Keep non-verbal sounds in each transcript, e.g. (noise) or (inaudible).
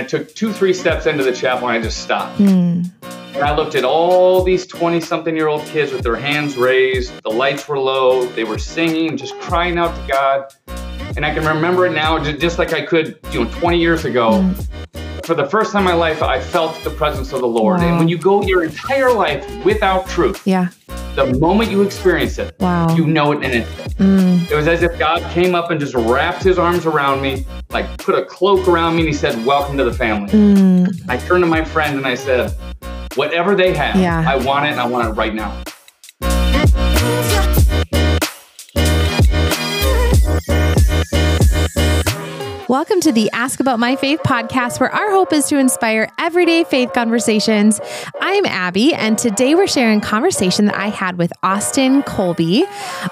I took two, three steps into the chapel and I just stopped. Mm. And I looked at all these 20 something year old kids with their hands raised. The lights were low. They were singing, just crying out to God. And I can remember it now just like I could, you know, 20 years ago. Mm. For the first time in my life, I felt the presence of the Lord. Wow. And when you go your entire life without truth, yeah. The moment you experience it, wow. you know it in it. Mm. It was as if God came up and just wrapped his arms around me, like put a cloak around me, and he said, Welcome to the family. Mm. I turned to my friend and I said, Whatever they have, yeah. I want it and I want it right now. Welcome to the Ask About My Faith podcast, where our hope is to inspire everyday faith conversations. I'm Abby, and today we're sharing a conversation that I had with Austin Colby.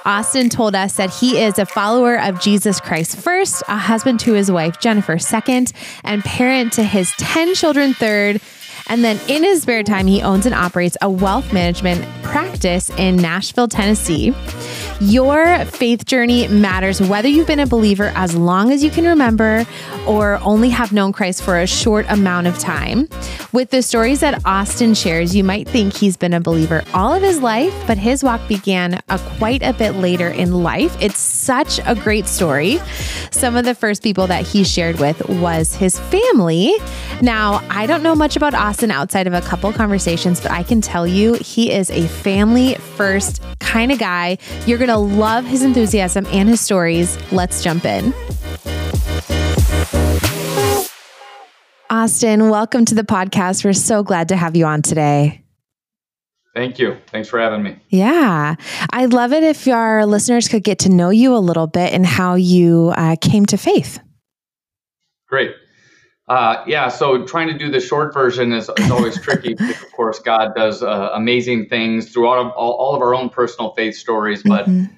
Austin told us that he is a follower of Jesus Christ first, a husband to his wife Jennifer second, and parent to his 10 children third. And then in his spare time, he owns and operates a wealth management practice in Nashville, Tennessee. Your faith journey matters whether you've been a believer as long as you can remember or only have known Christ for a short amount of time. With the stories that Austin shares, you might think he's been a believer all of his life, but his walk began a quite a bit later in life. It's such a great story. Some of the first people that he shared with was his family. Now, I don't know much about Austin outside of a couple conversations, but I can tell you he is a family first kind of guy. You're going to love his enthusiasm and his stories. Let's jump in. Austin, welcome to the podcast. We're so glad to have you on today. Thank you. Thanks for having me. Yeah. I'd love it if our listeners could get to know you a little bit and how you uh, came to faith. Great. Uh, yeah, so trying to do the short version is, is always (laughs) tricky. Because of course, God does uh, amazing things through all of, all, all, of our own personal faith stories. But mm-hmm.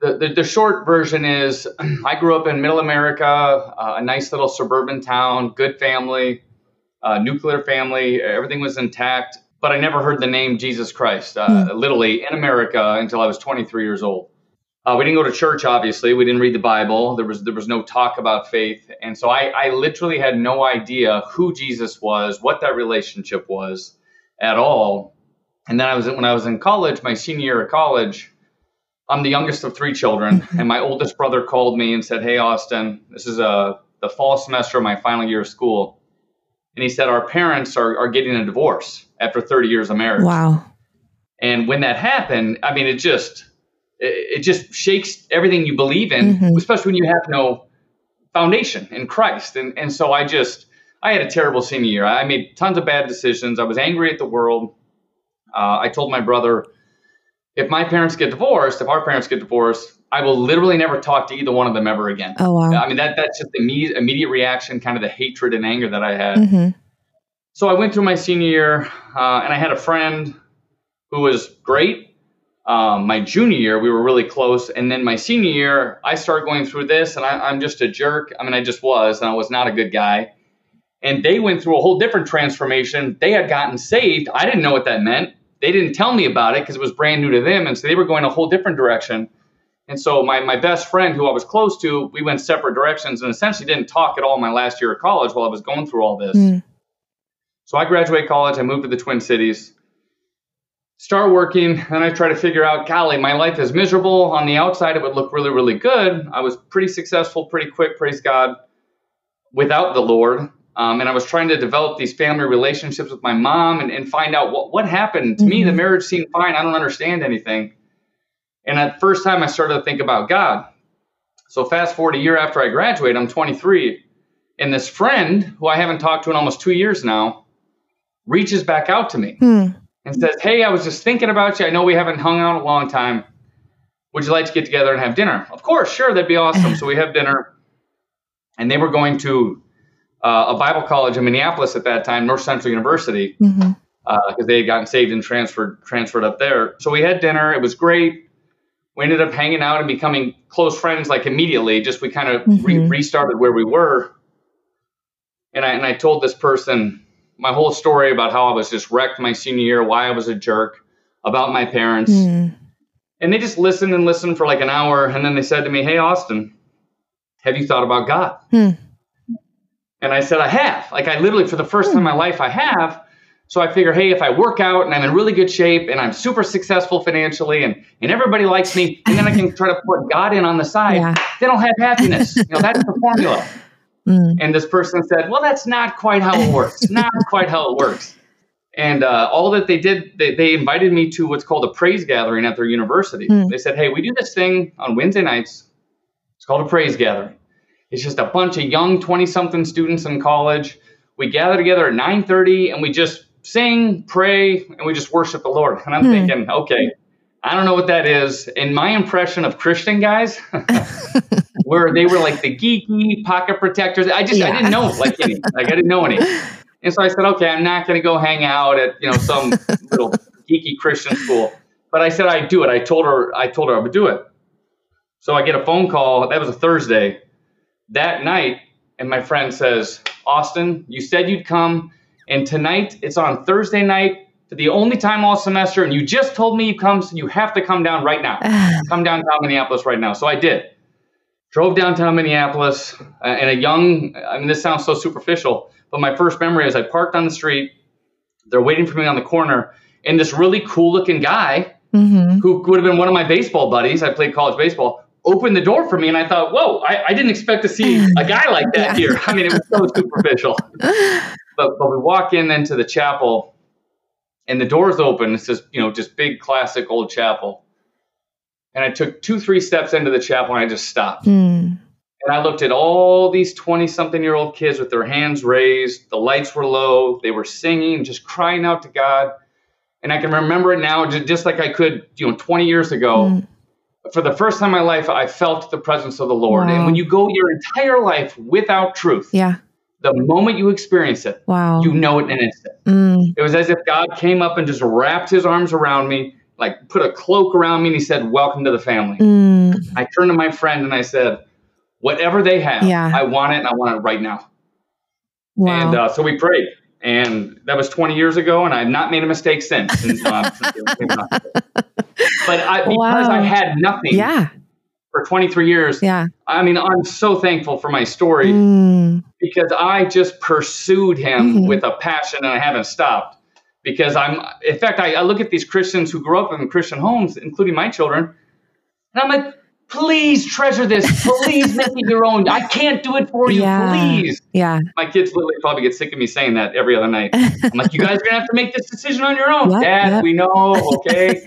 the, the, the, short version is (clears throat) I grew up in middle America, uh, a nice little suburban town, good family, uh, nuclear family, everything was intact. But I never heard the name Jesus Christ, mm-hmm. literally in America, until I was 23 years old. Uh, we didn't go to church, obviously. We didn't read the Bible. There was there was no talk about faith, and so I, I literally had no idea who Jesus was, what that relationship was, at all. And then I was when I was in college, my senior year of college. I'm the youngest of three children, (laughs) and my oldest brother called me and said, "Hey, Austin, this is a uh, the fall semester of my final year of school," and he said our parents are are getting a divorce after 30 years of marriage. Wow. And when that happened, I mean, it just it just shakes everything you believe in, mm-hmm. especially when you have no foundation in Christ. And and so I just I had a terrible senior year. I made tons of bad decisions. I was angry at the world. Uh, I told my brother, if my parents get divorced, if our parents get divorced, I will literally never talk to either one of them ever again. Oh wow! I mean that that's just the immediate, immediate reaction, kind of the hatred and anger that I had. Mm-hmm. So I went through my senior year, uh, and I had a friend who was great um, my junior year, we were really close. And then my senior year, I started going through this, and I, am just a jerk. I mean, I just was, and I was not a good guy. And they went through a whole different transformation. They had gotten saved. I didn't know what that meant. They didn't tell me about it because it was brand new to them. And so they were going a whole different direction. And so my, my best friend, who I was close to, we went separate directions and essentially didn't talk at all my last year of college while I was going through all this. Mm. So I graduated college. I moved to the Twin Cities start working and I try to figure out, golly, my life is miserable. On the outside, it would look really, really good. I was pretty successful, pretty quick, praise God, without the Lord. Um, and I was trying to develop these family relationships with my mom and, and find out what, what happened. To mm-hmm. me, the mm-hmm. marriage seemed fine. I don't understand anything. And at first time, I started to think about God. So fast forward a year after I graduate, I'm 23. And this friend, who I haven't talked to in almost two years now, reaches back out to me. Mm and says, Hey, I was just thinking about you. I know we haven't hung out a long time. Would you like to get together and have dinner? Of course, sure, that'd be awesome. (laughs) so we have dinner. And they were going to uh, a Bible college in Minneapolis at that time, North Central University, because mm-hmm. uh, they had gotten saved and transferred transferred up there. So we had dinner. It was great. We ended up hanging out and becoming close friends like immediately. Just we kind of mm-hmm. re- restarted where we were. And I and I told this person, my whole story about how I was just wrecked my senior year, why I was a jerk, about my parents. Mm. And they just listened and listened for like an hour. And then they said to me, Hey, Austin, have you thought about God? Mm. And I said, I have. Like, I literally, for the first time in my life, I have. So I figure, hey, if I work out and I'm in really good shape and I'm super successful financially and, and everybody likes me, and then I can try to put God in on the side, (laughs) yeah. then I'll have happiness. You know, that's the formula. Mm. And this person said, well, that's not quite how it works. (laughs) not quite how it works. And uh, all that they did, they, they invited me to what's called a praise gathering at their university. Mm. They said, hey, we do this thing on Wednesday nights. It's called a praise gathering. It's just a bunch of young 20 something students in college. We gather together at 9:30 and we just sing, pray, and we just worship the Lord. And I'm hmm. thinking, okay, I don't know what that is. And my impression of Christian guys, (laughs) (laughs) where they were like the geeky pocket protectors. I just yeah. I didn't know like any, like I didn't know any. And so I said, okay, I'm not going to go hang out at you know some (laughs) little geeky Christian school. But I said I'd do it. I told her I told her I would do it. So I get a phone call. That was a Thursday. That night, and my friend says, Austin, you said you'd come, and tonight it's on Thursday night for the only time all semester, and you just told me you come, so you have to come down right now. (sighs) come downtown Minneapolis right now. So I did. Drove downtown Minneapolis, uh, and a young. I mean, this sounds so superficial, but my first memory is I parked on the street. They're waiting for me on the corner, and this really cool looking guy mm-hmm. who would have been one of my baseball buddies. I played college baseball opened the door for me and I thought, whoa, I, I didn't expect to see a guy (laughs) like that yeah. here. I mean, it was so superficial. (laughs) But but we walk in into the chapel and the door's open. It's just, you know, just big classic old chapel. And I took two, three steps into the chapel and I just stopped. Mm. And I looked at all these 20 something year old kids with their hands raised. The lights were low. They were singing, just crying out to God. And I can remember it now just like I could, you know, 20 years ago. Mm for the first time in my life, I felt the presence of the Lord. Wow. And when you go your entire life without truth, yeah. the moment you experience it, wow. you know it in an instant. Mm. It was as if God came up and just wrapped his arms around me, like put a cloak around me, and he said, Welcome to the family. Mm. I turned to my friend and I said, Whatever they have, yeah. I want it and I want it right now. Wow. And uh, so we prayed and that was 20 years ago, and I've not made a mistake since. (laughs) Uh, but I, because wow. I had nothing, yeah. for 23 years, yeah. I mean, I'm so thankful for my story mm. because I just pursued him mm-hmm. with a passion, and I haven't stopped. Because I'm, in fact, I, I look at these Christians who grew up in Christian homes, including my children, and I'm like, please treasure this. Please make it your own. I can't do it for you. Yeah. Please. Yeah. My kids literally probably get sick of me saying that every other night. I'm like, you guys are gonna have to make this decision on your own. (laughs) Yep, Dad, yep. we know. Okay.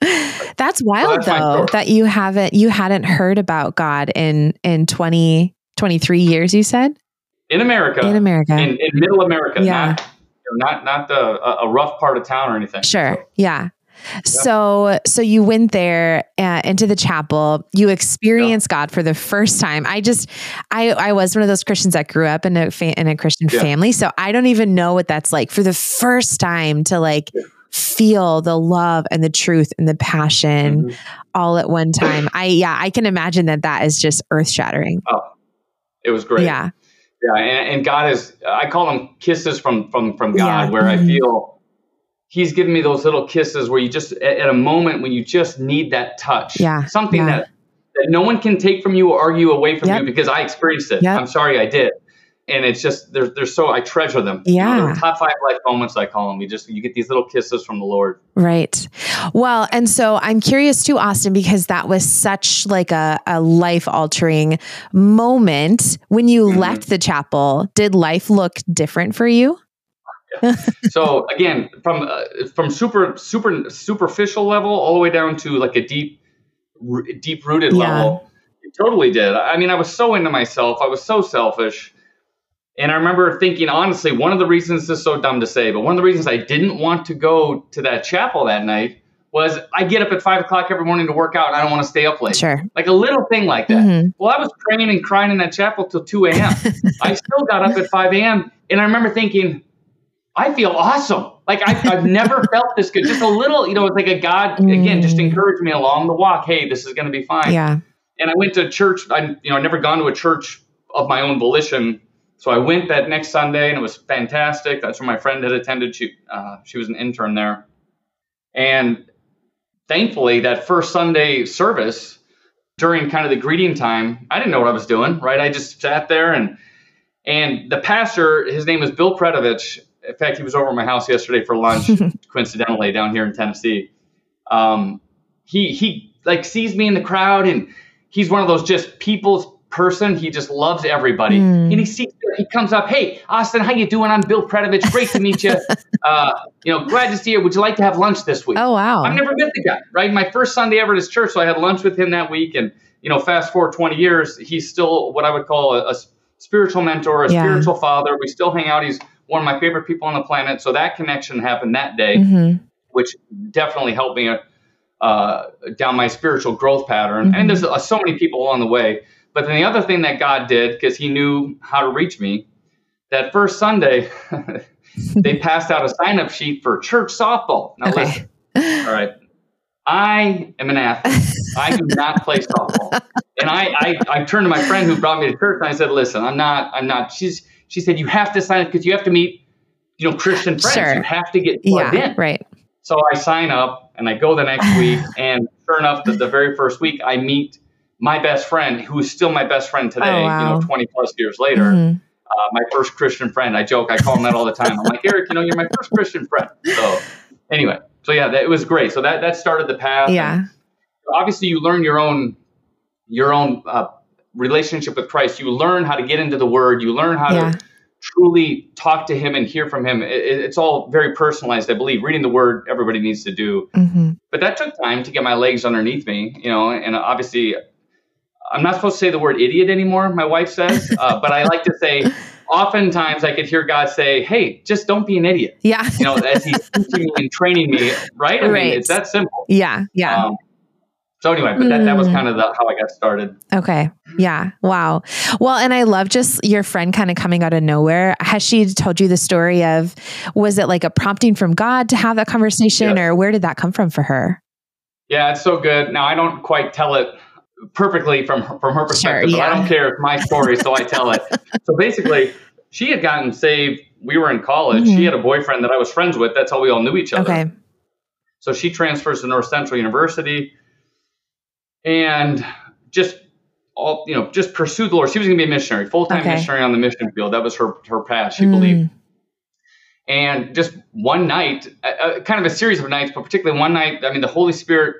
(laughs) That's wild so that's though that you haven't you hadn't heard about God in in 20 23 years you said in America in America in, in middle America yeah. not not not the a, a rough part of town or anything sure so. yeah so, so you went there uh, into the chapel. You experienced yeah. God for the first time. I just, I, I was one of those Christians that grew up in a fa- in a Christian yeah. family, so I don't even know what that's like for the first time to like feel the love and the truth and the passion mm-hmm. all at one time. I, yeah, I can imagine that that is just earth shattering. Oh, it was great. Yeah, yeah, and, and, God is, I call them kisses from from from God, where mm-hmm. I feel he's given me those little kisses where you just at, a moment when you just need that touch. Yeah. Something yeah. that that no one can take from you or argue away from yep. you because I experienced it. Yep. I'm sorry I did. And it's just they're they're so I treasure them. Yeah, you know, top five life moments I call them. You just you get these little kisses from the Lord. Right. Well, and so I'm curious too, Austin, because that was such like a, a life altering moment when you mm-hmm. left the chapel. Did life look different for you? so again, from uh, from super super superficial level all the way down to like a deep r- deep rooted yeah. level, it totally did. I mean, I was so into myself. I was so selfish. And I remember thinking, honestly, one of the reasons this is so dumb to say, but one of the reasons I didn't want to go to that chapel that night was I get up at five o'clock every morning to work out and I don't want to stay up late. Sure. Like a little thing like that. Mm-hmm. Well, I was praying and crying in that chapel till 2 a.m. (laughs) I still got up at 5 a.m. And I remember thinking, I feel awesome. Like I, have never (laughs) felt this good. Just a little, you know, it's like a God again, just mm. encouraged me along the walk. Hey, this is going to be fine. Yeah. And I went to church. I, you know, I never gone to a church of my own volition. So I went that next Sunday, and it was fantastic. That's where my friend had attended. She, uh, she was an intern there, and thankfully, that first Sunday service during kind of the greeting time, I didn't know what I was doing. Right, I just sat there and And the pastor, his name is Bill Predovich. In fact, he was over at my house yesterday for lunch, (laughs) coincidentally, down here in Tennessee. Um, he he like sees me in the crowd, and he's one of those just people's person. He just loves everybody, mm. and he sees he comes up, hey Austin, how you doing? I'm Bill Predovich. Great to meet you. (laughs) Uh, you know, glad to see you. Would you like to have lunch this week? Oh wow! I've never met the guy. Right, my first Sunday ever at his church, so I had lunch with him that week, and you know, fast forward 20 years, he's still what I would call a, a spiritual mentor, a yeah. spiritual father. We still hang out. He's one of my favorite people on the planet. So that connection happened that day, mm-hmm. which definitely helped me uh, down my spiritual growth pattern. Mm-hmm. And there's uh, so many people along the way. But then the other thing that God did, because He knew how to reach me, that first Sunday, (laughs) they passed out a sign up sheet for church softball. Now, okay. listen. All right. I am an athlete. I do not play softball. And I, I, I turned to my friend who brought me to church and I said, listen, I'm not, I'm not. She's, she said, you have to sign up because you have to meet, you know, Christian friends. Sure. You have to get plugged yeah, in. Right. So I sign up and I go the next week. And sure enough, the, the very first week, I meet my best friend, who is still my best friend today, oh, wow. you know, 20 plus years later. Mm-hmm. Uh, my first Christian friend. I joke, I call him that all the time. I'm like, Eric, you know, you're my first Christian friend. So anyway, so yeah, that, it was great. So that that started the path. Yeah. obviously, you learn your own your own uh, relationship with Christ. You learn how to get into the Word. You learn how yeah. to truly talk to Him and hear from Him. It, it's all very personalized, I believe. Reading the Word, everybody needs to do. Mm-hmm. But that took time to get my legs underneath me, you know. And obviously, I'm not supposed to say the word idiot anymore. My wife says, (laughs) uh, but I like to say oftentimes I could hear God say, "Hey, just don't be an idiot." Yeah, you know, as He's (laughs) teaching me and training me. Right? I right. mean, it's that simple. Yeah, yeah. Um, so anyway, but that, that was hmm. kind of the, how I got started. Okay. Yeah. Wow. Well, and I love just your friend kind of coming out of nowhere. Has she told you the story of, was it like a prompting from God to have that conversation yes. or where did that come from for her? Yeah, it's so good. Now I don't quite tell it perfectly from from her perspective, sure, yeah. but I don't care. It's my story, so I tell it. So basically, she had gotten saved. We were in college. Mm-hmm. She had a boyfriend that I was friends with. That's how we all knew each other. Okay. So she transfers to North Central University, and just all you know, just pursue the Lord. She was going to be a missionary, full time okay. missionary on the mission field. That was her her path. She mm. believed. And just one night, uh, kind of a series of nights, but particularly one night, I mean, the Holy Spirit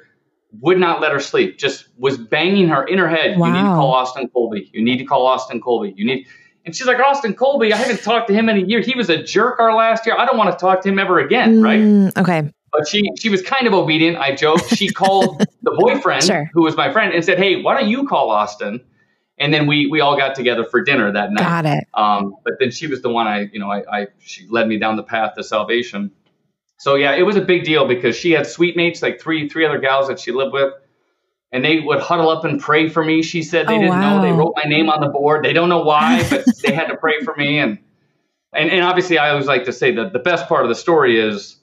would not let her sleep, just was banging her in her head. Wow. You need to call Austin Colby. You need to call Austin Colby. You need. And she's like, Austin Colby, I haven't talked to him in a year. He was a jerk our last year. I don't want to talk to him ever again, mm, right? Okay. But she she was kind of obedient. I joked. She called the boyfriend, sure. who was my friend, and said, Hey, why don't you call Austin? And then we we all got together for dinner that night. Got it. Um, but then she was the one I, you know, I, I she led me down the path to salvation. So yeah, it was a big deal because she had suite mates, like three three other gals that she lived with and they would huddle up and pray for me. She said they oh, didn't wow. know. They wrote my name on the board. They don't know why, (laughs) but they had to pray for me. And, and, and obviously, I always like to say that the best part of the story is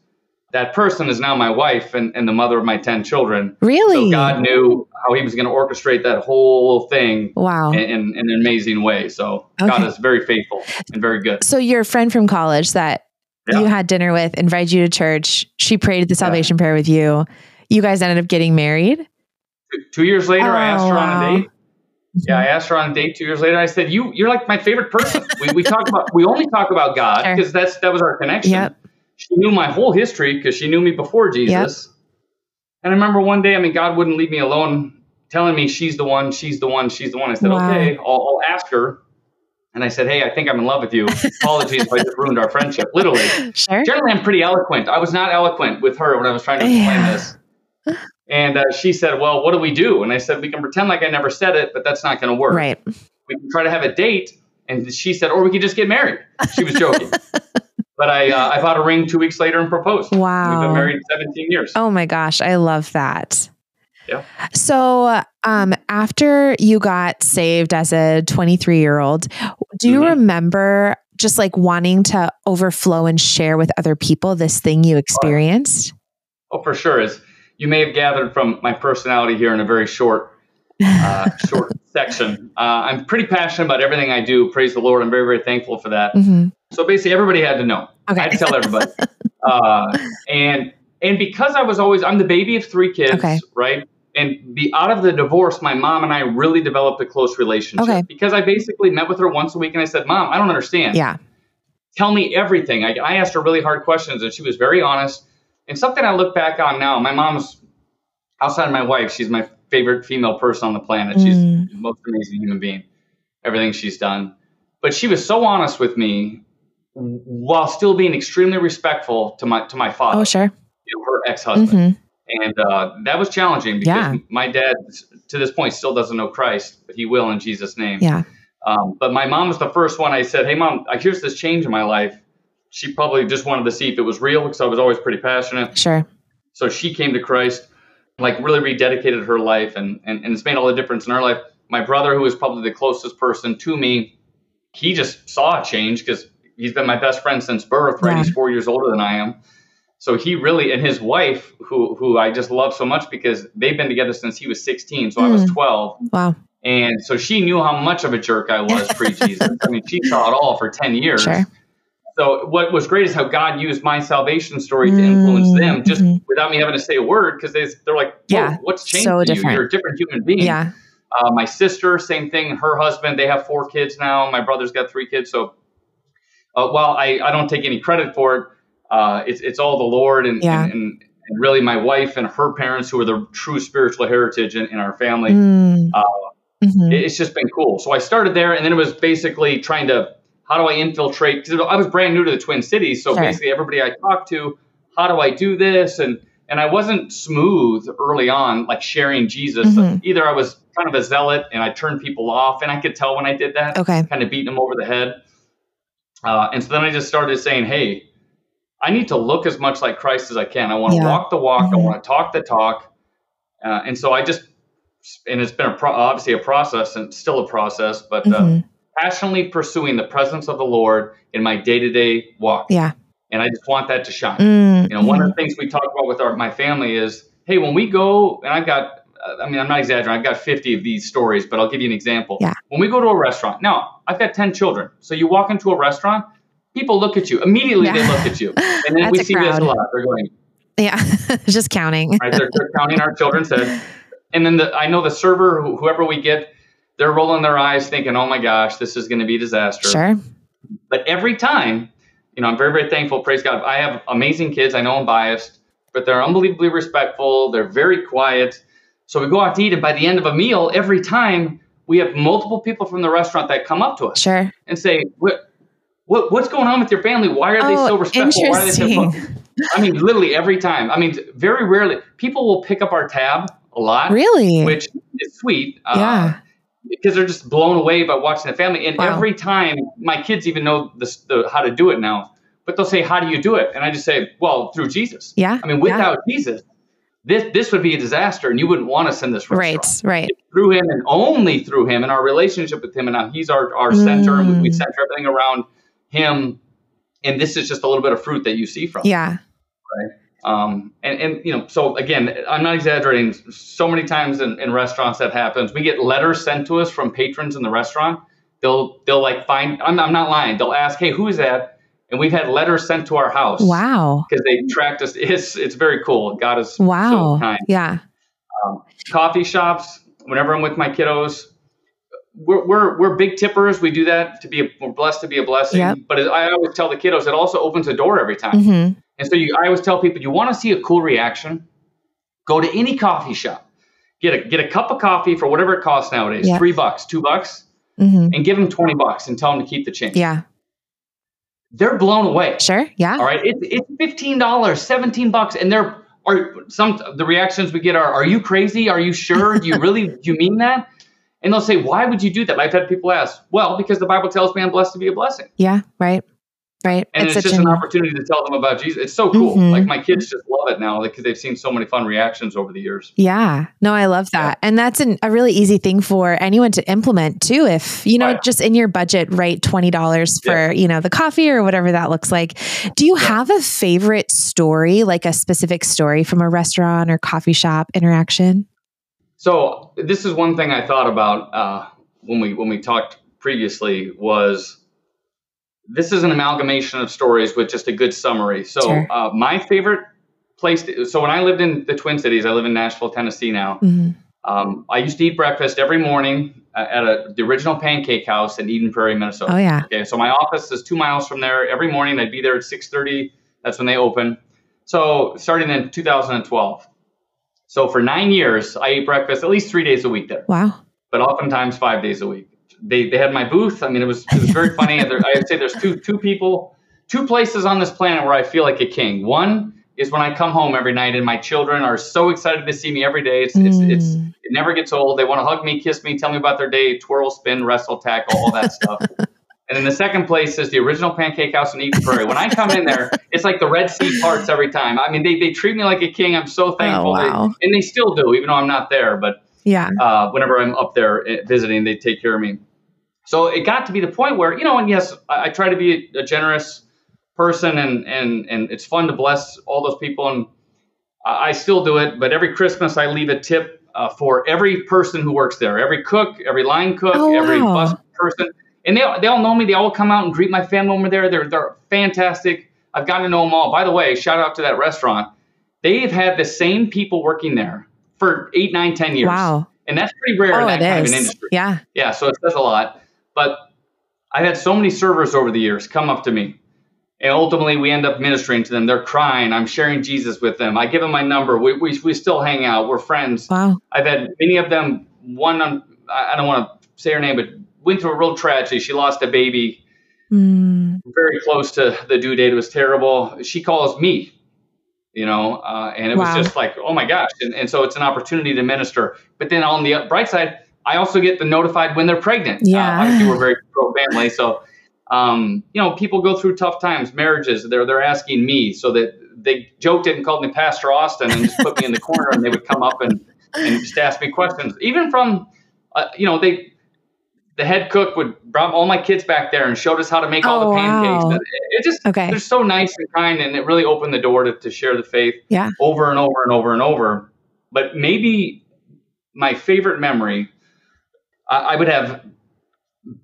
that person is now my wife and, and the mother of my 10 children. Really? So God knew how he was going to orchestrate that whole thing. Wow. In, in, in an amazing way. So okay. God is very faithful and very good. So your friend from college that yeah. you had dinner with invited you to church. She prayed the salvation yeah. prayer with you. You guys ended up getting married? Two years later, oh, I asked her wow. on a oh, date. Yeah, I asked her on a date two years later. I said, "You, you're like my favorite person. we, we talk about, we only talk about God because sure. that's that was our connection. Yep. She knew my whole history because she knew me before Jesus. Yep. And I remember one day, I mean, God wouldn't leave me alone, telling me she's the one, she's the one, she's the one. I said, wow. okay, I'll, I'll ask her. And I said, Hey, I think I'm in love with you. (laughs) Apologies if I just ruined our friendship. Literally. Sure. Generally, I'm pretty eloquent. I was not eloquent with her when I was trying to explain yeah. this. And uh, she said, Well, what do we do? And I said, We can pretend like I never said it, but that's not going to work. Right. We can try to have a date. And she said, Or we could just get married. She was joking. (laughs) but I, uh, I bought a ring two weeks later and proposed. Wow. We've been married 17 years. Oh my gosh. I love that. Yeah. So, um, after you got saved as a 23 year old, do you mm-hmm. remember just like wanting to overflow and share with other people this thing you experienced? Oh, oh for sure. As you may have gathered from my personality here in a very short uh, (laughs) short section. Uh, I'm pretty passionate about everything I do. Praise the Lord. I'm very, very thankful for that. Mm-hmm. So basically, everybody had to know. Okay. I had to tell everybody. (laughs) uh, and and because I was always, I'm the baby of three kids, okay. right? And be out of the divorce, my mom and I really developed a close relationship Okay. because I basically met with her once a week and I said, Mom, I don't understand. Yeah. Tell me everything. I, I asked her really hard questions and she was very honest. And something I look back on now, my mom's outside of my wife, she's my favorite female person on the planet. She's Mm. the most amazing human being, everything she's done. But she was so honest with me while still being extremely respectful to my to my father, Oh, sure. you know, her ex-husband hmm and uh, that was challenging because Yeah. my dad to this point still doesn't know christ but he will in jesus name Yeah. um, but my mom was the first one i said hey mom I- here's this change in my life she probably just wanted to see if it was real because i was always pretty passionate Sure. so she came to christ like really rededicated her life and, and, and it's made all the difference in her life my brother who is probably the closest person to me he just saw a change because he's been my best friend since birth right Yeah. he's four years older than i am so he really and his wife who who i just love so much because they've been together since he was 16 so i was Mm. 12 Wow. and so she knew how much of a jerk i was (laughs) pre-jesus i mean she saw it all for 10 years Sure. so what was great is how God used my salvation story to influence Mm, them, just mhm. without me having to say a word, because they they're like, Yeah, what's changed? so in you? different. You're a different human being. Yeah. Uh, my sister, same thing. Her husband, they have four kids now. My brother's got three kids. So uh, while I, I don't take any credit for it, uh, it's it's all the Lord and, Yeah. and, and really my wife and her parents who are the true spiritual heritage in, in our family Mm. uh, Mhm. it's just been cool. So I started there, and then it was basically trying to how do I infiltrate? Because I was brand new to the Twin Cities, so Sure. basically everybody I talked to, how do I do this? And and I wasn't smooth early on, like sharing Jesus. Mhm. Either I was kind of a zealot and I turned people off, and I could tell when I did that, Okay. kind of beating them over the head. Uh, and so then I just started saying, hey, I need to look as much like Christ as I can. I want to Yeah. walk the walk. I Mhm. want to talk the talk. Uh, and so I just, and it's been a pro- obviously a process and still a process, but uh, Mhm. passionately pursuing the presence of the Lord in my day to day walk. Yeah. And I just want that to shine. Mm. You know, one of the things we talk about with our my family is, hey, when we go, and I've got, uh, I mean, I'm not exaggerating, I've got 50 of these stories, but I'll give you an example. Yeah. When we go to a restaurant, now I've got 10 children, so you walk into a restaurant, people look at you immediately. They look at you, and then That's we see this a lot. They're going, Yeah. (laughs) Just counting. right? They're, they're counting our children's head, and then the, I know the server, who- whoever we get, they're rolling their eyes, thinking, "Oh my gosh, this is going to be disaster." Sure. But every time, you know, I'm very, very thankful. Praise God. I have amazing kids. I know I'm biased, but they're unbelievably respectful. They're very quiet. So we go out to eat, and by the end of a meal, every time we have multiple people from the restaurant that come up to us Sure. and say, "What, what, what's going on with your family? Why are they Oh, so respectful? Why are they so?" interesting. I mean, literally every time. I mean, very rarely. People will pick up our tab a lot, Really? which is sweet. uh, yeah. because they're just blown away by watching the family. And Wow. every time, my kids even know this, the, how to do it now. But they'll say, "How do you do it?" And I just say, "Well, through Jesus." Yeah. I mean, yeah. without Jesus, this this would be a disaster, and you wouldn't want us in this restaurant. Right. Right. Through Him and only through Him and our relationship with Him, and now He's our our center, and we, we Mm. center everything around Him. And this is just a little bit of fruit that you see from. Yeah. Right. Um, and, and, you know, so again, I'm not exaggerating. So many times in, in restaurants that happens. We get letters sent to us from patrons in the restaurant. They'll, they'll like find, I'm, I'm not lying. They'll ask, Hey, who is that? And we've had letters sent to our house. Wow. Because they tracked us. It's, it's very cool. God is Wow. so kind. Yeah. Coffee shops, whenever I'm with my kiddos, we're, we're, we're big tippers. We do that to be, a, we're blessed to be a blessing. Yep. But as I always tell the kiddos, it also opens a door every time. hmm And so you, I always tell people, you want to see a cool reaction? Go to any coffee shop, get a get a cup of coffee for whatever it costs nowadays, Yeah. three bucks, two bucks, hmm and give them twenty bucks and tell them to keep the change. Yeah. They're blown away. Sure. Yeah. All right, it's it's fifteen dollars, seventeen bucks, and they're are some the reactions we get are, are you crazy? Are you sure? Do you really do you mean that? And they'll say, why would you do that? I've had people ask, well, because the Bible tells me I'm blessed to be a blessing. Yeah. Right. Right. and it's, such just an- opportunity to tell them about Jesus. It's so cool. Mhm. Like my kids just love it now because they've seen so many fun reactions over the years. Yeah. No, I love that. And that's an, a really easy thing for anyone to implement too. If, you know, Oh, yeah. just in your budget, write $20 for, you know, the coffee or whatever that looks like. Do you have a favorite story, like a specific story from a restaurant or coffee shop interaction? So this is one thing I thought about uh, when we when we talked previously was this is an amalgamation of stories with just a good summary. So Sure. uh, my favorite place. To, so when I lived in the Twin Cities, I live in Nashville, Tennessee now. Mhm. Um, I used to eat breakfast every morning at a, the original Pancake House in Eden Prairie, Minnesota. Oh yeah. Okay, so my office is two miles from there. Every morning I'd be there at 6:30. That's when they open. So starting in 2012. So for nine years, I ate breakfast at least three days a week there, Wow. but oftentimes five days a week. They, they had my booth. I mean, it was it was very funny. There, I'd say there's two two people, two places on this planet where I feel like a king. One is when I come home every night and my children are so excited to see me every day. It's it's, it's Mm. it never gets old. They want to hug me, kiss me, tell me about their day, twirl, spin, wrestle, tackle, all that stuff. (laughs) And then the second place is the original Pancake House in Eden Prairie. When I come in there, (laughs) it's like the Red Sea parts every time. I mean, they, they treat me like a king. I'm so thankful. They- wow. and they still do, even though I'm not there. But Yeah. uh, whenever I'm up there eh, visiting, they take care of me. So it got to be the point where, you know, and yes, I, I try to be a, a generous person and, and, and it's fun to bless all those people. And I I still do it. But every Christmas, I leave a tip uh, for every person who works there, every cook, every line cook, Oh, every wow. bus person. And they, they all know me. They all come out and greet my family over there. They're, they're fantastic. I've gotten to know them all. By the way, shout out to that restaurant. They've had the same people working there for eight, nine, ten years. Wow. And that's pretty rare Oh, in that kind of an industry. Yeah. Yeah, so it says a lot. But I've had so many servers over the years come up to me. And ultimately, we end up ministering to them. They're crying. I'm sharing Jesus with them. I give them my number. We, we, we still hang out. We're friends. Wow. I've had many of them. One, on, I I don't want to say her name, but went through a real tragedy. She lost a baby Mm. very close to the due date. It was terrible. She calls me, you know, uh, and it Wow. was just like, oh my gosh. And, and so it's an opportunity to minister. But then on the bright side, I also get the notified when they're pregnant. Yeah. Uh, obviously, we're very pro family. So, um, you know, people go through tough times, marriages. They're, they're asking me so that they joked it and called me Pastor Austin and just put me in the corner and they would come up and, and just ask me questions. Even from, uh, you know, they, the head cook would brought all my kids back there and showed us how to make all Oh, the pancakes. wow. It, it just Okay. they're so nice and kind, and it really opened the door to, to share the faith Yeah. over and over and over and over. But maybe my favorite memory, I, I would have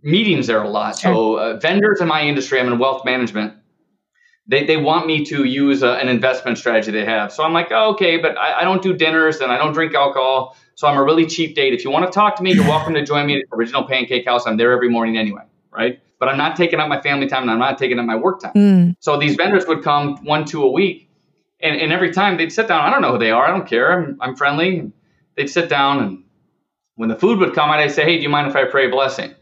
meetings there a lot. So uh, vendors in my industry, I'm in wealth management. They, they want me to use a, an investment strategy they have. So I'm like, oh, okay, but I, I don't do dinners and I don't drink alcohol. So I'm a really cheap date. If you want to talk to me, you're welcome to join me at Original Pancake House. I'm there every morning anyway, right? But I'm not taking up my family time and I'm not taking up my work time. Mm. So these vendors would come one, two a week. And, and every time they'd sit down, I don't know who they are. I don't care. I'm, I'm friendly. They'd sit down. And when the food would come, I'd say, hey, do you mind if I pray a blessing?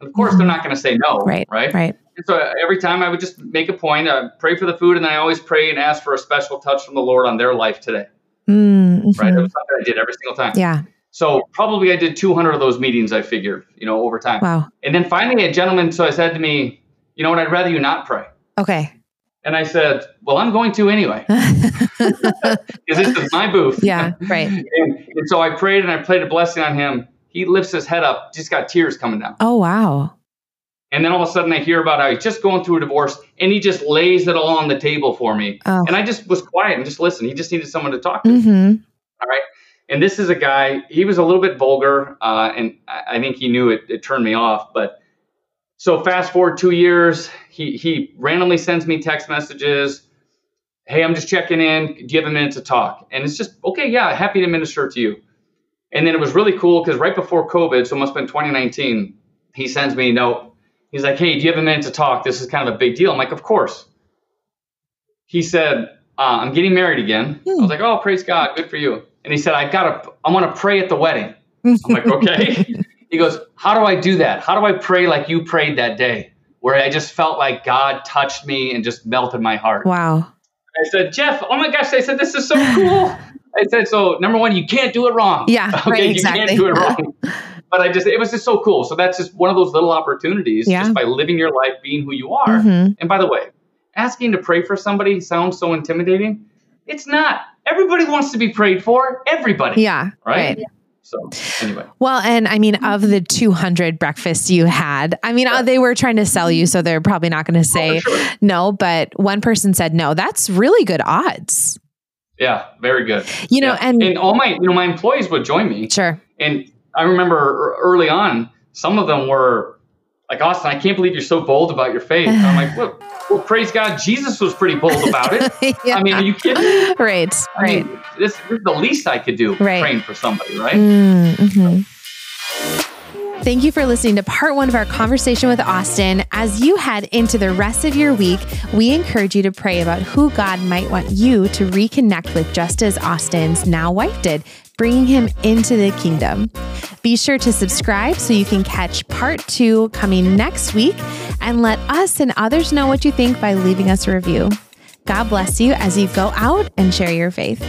Of course, they're not going to say no. Right. Right. Right. And so every time I would just make a point, uh, pray for the food. And then I always pray and ask for a special touch from the Lord on their life today. Mm. Right. That was something I did every single time. Yeah. So probably I did 200 of those meetings, I figure, you know, over time. Wow. And then finally, a gentleman so I said to me, you know what, I'd rather you not pray. Okay. And I said, well, I'm going to anyway, (laughs) (laughs) because this is my booth. yeah. Right. (laughs) and, and so I prayed and I played a blessing on him. He lifts his head up, just got tears coming down. Oh wow. And then all of a sudden I hear about how he's just going through a divorce and he just lays it all on the table for me. Oh. And I just was quiet and just listened. He just needed someone to talk to. Mm-hmm. All right. And this is a guy, he was a little bit vulgar, uh, and I I think he knew it, it turned me off. But so fast forward two years, he, he randomly sends me text messages. Hey, I'm just checking in. Do you have a minute to talk? And it's just, okay, yeah, happy to minister to you. And then it was really cool because right before COVID, so it must have been 2019, he sends me a note. He's like, hey, do you have a minute to talk? This is kind of a big deal. I'm like, of course. He said, uh, I'm getting married again. I was like, oh, praise God, good for you. And he said, I got to, I want to pray at the wedding. I'm like, okay. (laughs) he goes, how do I do that? How do I pray like you prayed that day, where I just felt like God touched me and just melted my heart? Wow. I said, Jeff, oh my gosh, I said, this is so cool. I said, so number one, you can't do it wrong. Yeah, (laughs) Okay, right, you can't do it wrong. (laughs) but I just, it was just so cool. So that's just one of those little opportunities Yeah. just by living your life, being who you are. Mhm. And by the way, asking to pray for somebody sounds so intimidating. It's not. Everybody wants to be prayed for. Everybody. Yeah. Right? Right. So anyway, Well, and I mean, of the 200 breakfasts you had, I mean, uh, they were trying to sell you, so they're probably not going to say for sure. no, but one person said no. That's really good odds. Yeah, very good. You know, Yeah. and, and all my, you know, my employees would join me. sure. And I remember early on, some of them were like Austin, I can't believe you're so bold about your faith. And I'm like, well, well, praise God, Jesus was pretty bold about it. (laughs) yeah. I mean, are you kidding me? Right, I right. Mean, this, this, is the least I could do right. praying for somebody, right? Mm-hmm. Thank you for listening to part one of our conversation with Austin. As you head into the rest of your week, we encourage you to pray about who God might want you to reconnect with, just as Austin's now wife did, bringing him into the kingdom. Be sure to subscribe so you can catch part two coming next week and let us and others know what you think by leaving us a review. God bless you as you go out and share your faith.